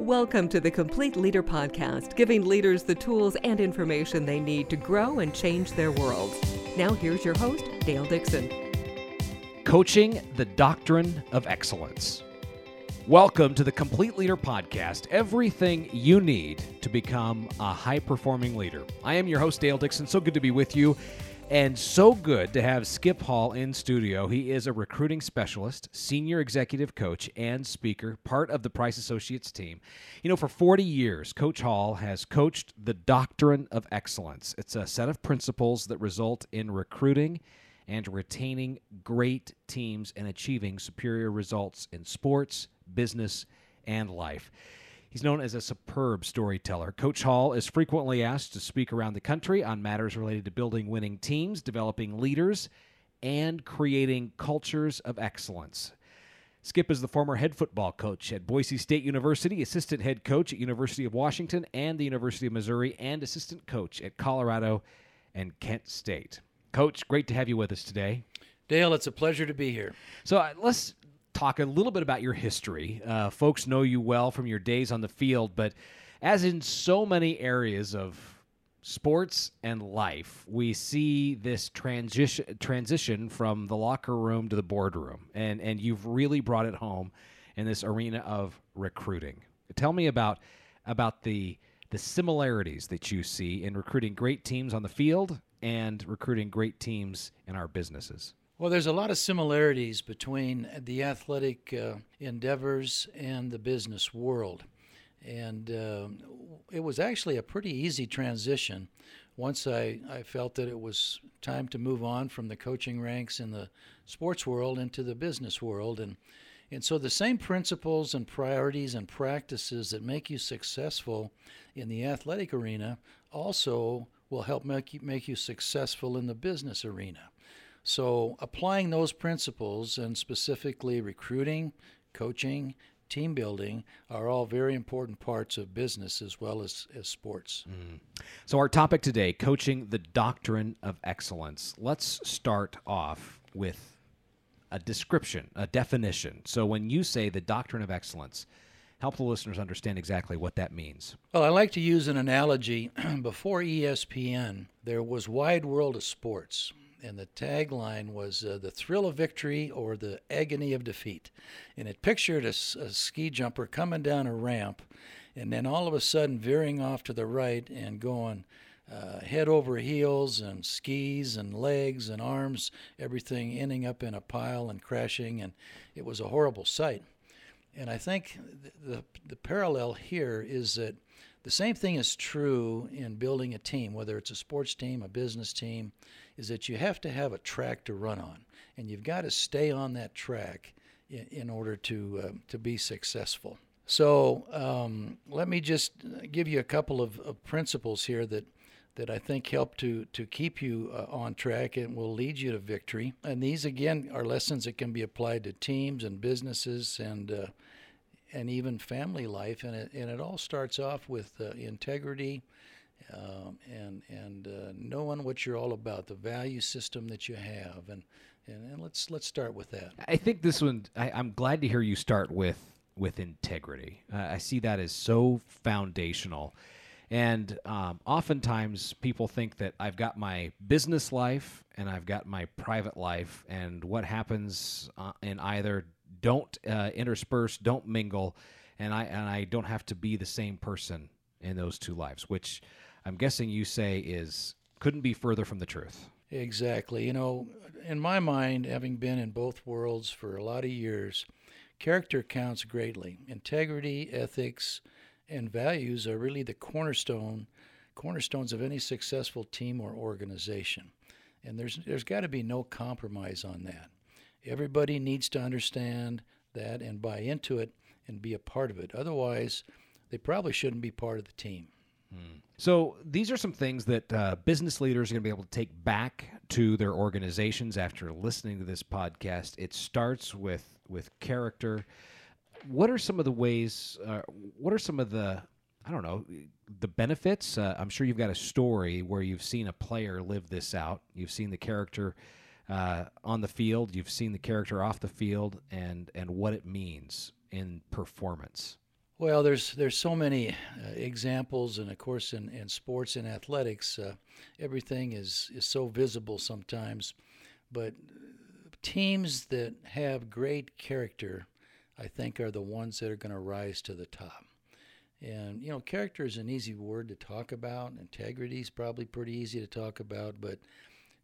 Welcome to the Complete Leader Podcast, giving leaders the tools and information they need to grow and change their worlds. Now, here's your host, Dale Dixon. Coaching the Doctrine of Excellence. Welcome to the Complete Leader Podcast, everything you need to become a high performing leader. I am your host, Dale Dixon. So good to be with you. And so good to have Skip Hall in studio. He is a recruiting specialist, senior executive coach, and speaker, part of the Price Associates team. You know, for 40 years, Coach Hall has coached the doctrine of excellence. It's a set of principles that result in recruiting and retaining great teams and achieving superior results in sports, business, and life. He's known as a superb storyteller. Coach Hall is frequently asked to speak around the country on matters related to building winning teams, developing leaders, and creating cultures of excellence. Skip is the former head football coach at Boise State University, assistant head coach at University of Washington and the University of Missouri, and assistant coach at Colorado and Kent State. Coach, great to have you with us today. Dale, it's a pleasure to be here. So uh, let's talk a little bit about your history. Uh, folks know you well from your days on the field, but as in so many areas of sports and life, we see this transition transition from the locker room to the boardroom, and and you've really brought it home in this arena of recruiting. Tell me about about the the similarities that you see in recruiting great teams on the field and recruiting great teams in our businesses. Well, there's a lot of similarities between the athletic uh, endeavors and the business world. And uh, it was actually a pretty easy transition once I, I felt that it was time to move on from the coaching ranks in the sports world into the business world. And, and so the same principles and priorities and practices that make you successful in the athletic arena also will help make you, make you successful in the business arena. So, applying those principles and specifically recruiting, coaching, team building are all very important parts of business as well as, as sports. Mm. So, our topic today coaching the doctrine of excellence. Let's start off with a description, a definition. So, when you say the doctrine of excellence, help the listeners understand exactly what that means. Well, I like to use an analogy. Before ESPN, there was Wide World of Sports and the tagline was uh, "The thrill of victory or the agony of defeat," and it pictured a, a, ski jumper coming down a ramp, and then all of a sudden veering off to the right and going uh, head over heels and skis and legs and arms, everything ending up in a pile and crashing, and it was a horrible sight. And I think the, the, the parallel here is that the same thing is true in building a team, whether it's a sports team, a business team, is that you have to have a track to run on, and you've got to stay on that track in, in order to uh, to be successful. So um, let me just give you a couple of, of, principles here that that I think help to to keep you uh, on track and will lead you to victory. And these again are lessons that can be applied to teams and businesses and uh, and even family life. And it and it all starts off with uh, integrity um, and and uh, knowing what you're all about, the value system that you have, and, and, and let's let's start with that. I think this one. I, am glad to hear you start with with integrity. Uh, I see that as so foundational. And um, oftentimes people think that I've got my business life and I've got my private life, and what happens uh, in either don't uh, intersperse, don't mingle, and I and I don't have to be the same person in those two lives, which I'm guessing you say is couldn't be further from the truth. Exactly. You know, in my mind, having been in both worlds for a lot of years, character counts greatly. Integrity, ethics, and values are really the cornerstone cornerstones of any successful team or organization. And there's there's got to be no compromise on that. Everybody needs to understand that and buy into it and be a part of it. Otherwise, they probably shouldn't be part of the team. So these are some things that uh, business leaders are going to be able to take back to their organizations after listening to this podcast. It starts with with character. What are some of the ways? Uh, what are some of the I don't know the benefits. Uh, I'm sure you've got a story where you've seen a player live this out. You've seen the character uh, on the field. You've seen the character off the field, and and what it means in performance. Well, there's there's so many uh, examples, and of course, in, in sports and athletics, uh, everything is is so visible sometimes. But teams that have great character, I think, are the ones that are going to rise to the top. And you know, character is an easy word to talk about. Integrity is probably pretty easy to talk about, but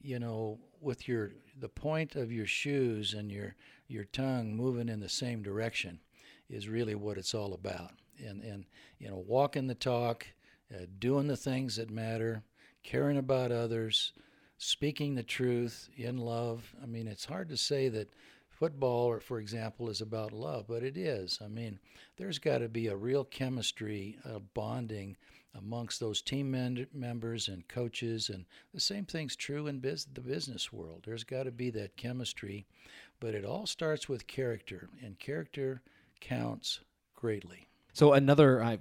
you know, with your the point of your shoes and your your tongue moving in the same direction is really what it's all about. And and you know, walking the talk, uh, doing the things that matter, caring about others, speaking the truth in love. I mean, it's hard to say that football, or for example, is about love, but it is. I mean, there's got to be a real chemistry, a bonding amongst those team men- members and coaches, and the same thing's true in the business world. There's got to be that chemistry, but it all starts with character, and character counts greatly. So another, I,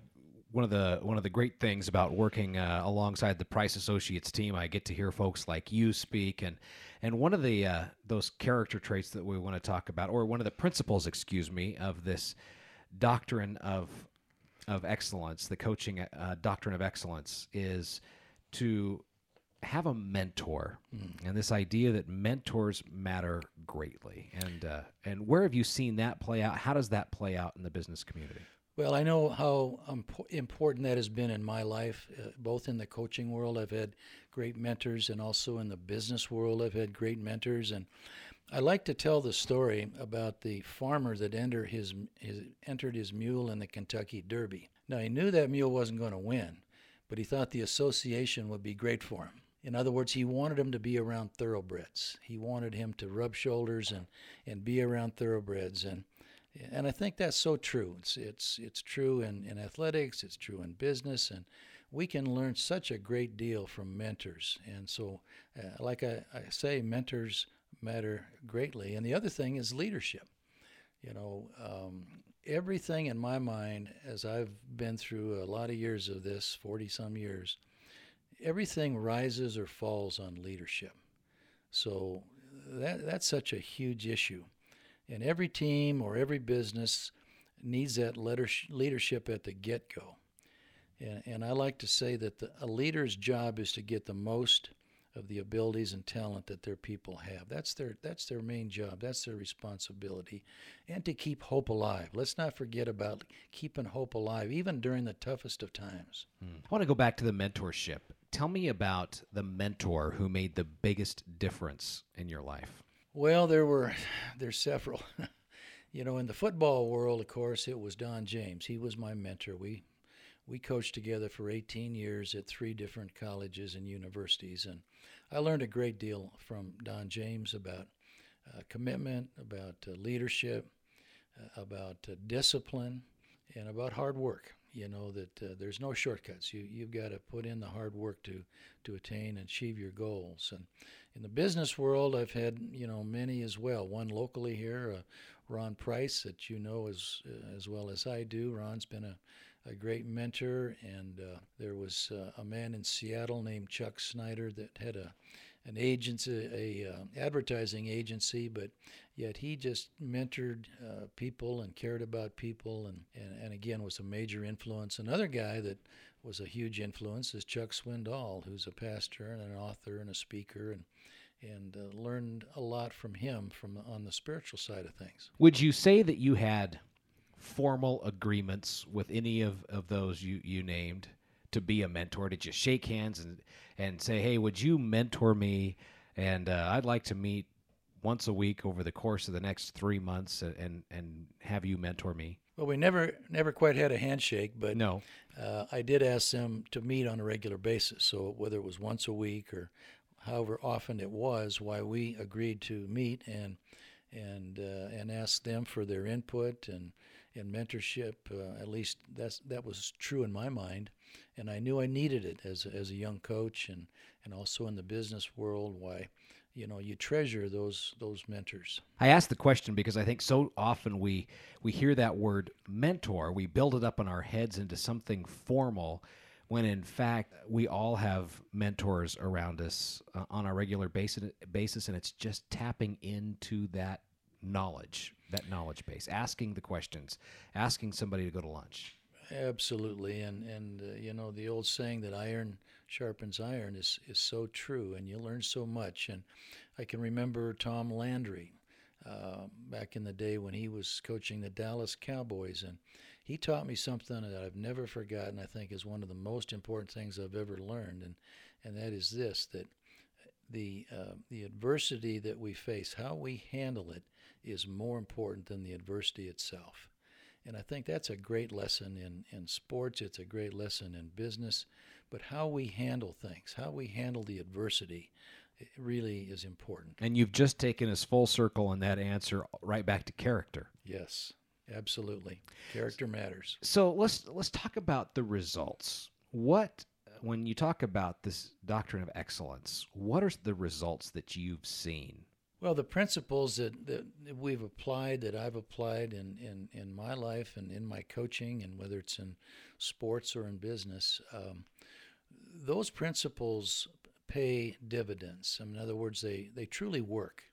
one of the one of the great things about working uh, alongside the Price Associates team, I get to hear folks like you speak, and and one of the uh, those character traits that we want to talk about, or one of the principles, excuse me, of this doctrine of of excellence, the coaching uh, doctrine of excellence, is to have a mentor, mm. and this idea that mentors matter greatly. And uh, and where have you seen that play out? How does that play out in the business community? Well, I know how important that has been in my life, uh, both in the coaching world. I've had great mentors, and also in the business world, I've had great mentors. And I like to tell the story about the farmer that entered his, his, entered his mule in the Kentucky Derby. Now, he knew that mule wasn't going to win, but he thought the association would be great for him. In other words, he wanted him to be around thoroughbreds. He wanted him to rub shoulders and, and be around thoroughbreds. And, and I think that's so true. It's, it's, it's true in, in athletics, it's true in business, and we can learn such a great deal from mentors. And so, uh, like I, I say, mentors matter greatly. And the other thing is leadership. You know, um, everything in my mind, as I've been through a lot of years of this, 40 some years, everything rises or falls on leadership. So that, that's such a huge issue. And every team or every business needs that leadership at the get go. And, and I like to say that the, a leader's job is to get the most of the abilities and talent that their people have. That's their that's their main job. That's their responsibility, and to keep hope alive. Let's not forget about keeping hope alive, even during the toughest of times. Hmm. I want to go back to the mentorship. Tell me about the mentor who made the biggest difference in your life. Well, there were there's several. you know, in the football world, of course, it was Don James. He was my mentor. We we coached together for 18 years at three different colleges and universities, and I learned a great deal from Don James about uh, commitment, about uh, leadership, uh, about uh, discipline, and about hard work. You know that uh, there's no shortcuts. You you've got to put in the hard work to to attain and achieve your goals. And in the business world, I've had you know many as well. One locally here, uh, Ron Price, that you know as as well as I do. Ron's been a a great mentor, and uh, there was uh, a man in Seattle named Chuck Snyder that had a an agency, a uh, advertising agency, but yet he just mentored uh, people and cared about people, and, and and again was a major influence. Another guy that was a huge influence is Chuck Swindoll, who's a pastor and an author and a speaker, and and uh, learned a lot from him from on the spiritual side of things. Would you say that you had formal agreements with any of, of those you, you named to be a mentor? Did you shake hands and, and say, hey, would you mentor me? And uh, I'd like to meet once a week over the course of the next three months and, and have you mentor me? Well, we never never quite had a handshake, but no, uh, I did ask them to meet on a regular basis. So whether it was once a week or however often it was, why we agreed to meet and and uh, and ask them for their input and and mentorship. Uh, at least that's that was true in my mind, and I knew I needed it as as a young coach and and also in the business world. Why, you know, you treasure those those mentors. I ask the question because I think so often we we hear that word mentor, we build it up in our heads into something formal when in fact we all have mentors around us uh, on a regular basis, basis and it's just tapping into that knowledge that knowledge base, asking the questions, asking somebody to go to lunch. Absolutely, and and uh, you know the old saying that iron sharpens iron is is so true, and you learn so much. And I can remember Tom Landry uh, back in the day when he was coaching the Dallas Cowboys, and he taught me something that I've never forgotten. I think is one of the most important things I've ever learned, and and that is this: that the uh, the adversity that we face, how we handle it, is more important than the adversity itself. And I think that's a great lesson in, in sports, it's a great lesson in business, but how we handle things, how we handle the adversity, really is important. And you've just taken us full circle in that answer right back to character. Yes, absolutely. Character matters. So let's let's talk about the results. What when you talk about this doctrine of excellence, what are the results that you've seen? Well, the principles that, that we've applied, that I've applied in, in, in my life and in my coaching, and whether it's in sports or in business, um, those principles pay dividends. In other words, they, they truly work.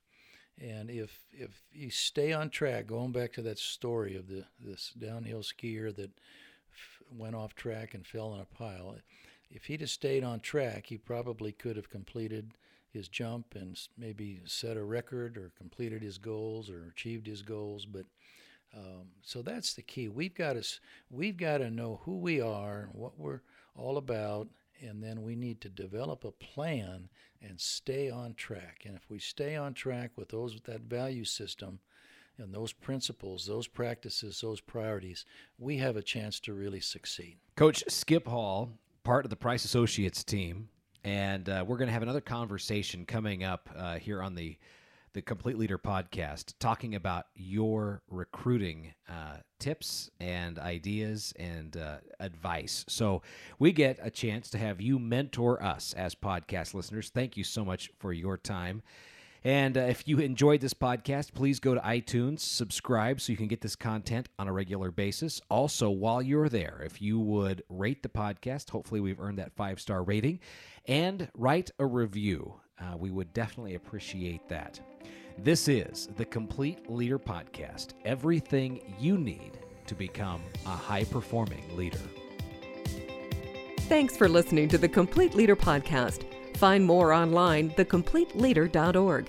And if if you stay on track, going back to that story of the this downhill skier that f- went off track and fell in a pile, if he'd have stayed on track, he probably could have completed his jump and maybe set a record or completed his goals or achieved his goals. But um, so that's the key. We've got to we've got to know who we are, what we're all about, and then we need to develop a plan and stay on track. And if we stay on track with those with that value system and those principles, those practices, those priorities, we have a chance to really succeed. Coach Skip Hall, part of the Price Associates team, and uh, we're going to have another conversation coming up uh, here on the the Complete Leader podcast, talking about your recruiting uh, tips and ideas and uh, advice. So we get a chance to have you mentor us as podcast listeners. Thank you so much for your time. And uh, if you enjoyed this podcast, please go to iTunes, subscribe so you can get this content on a regular basis. Also, while you're there, if you would rate the podcast, hopefully we've earned that five star rating, and write a review. Uh, we would definitely appreciate that. This is the Complete Leader Podcast everything you need to become a high performing leader. Thanks for listening to the Complete Leader Podcast. Find more online, thecompleteleader.org.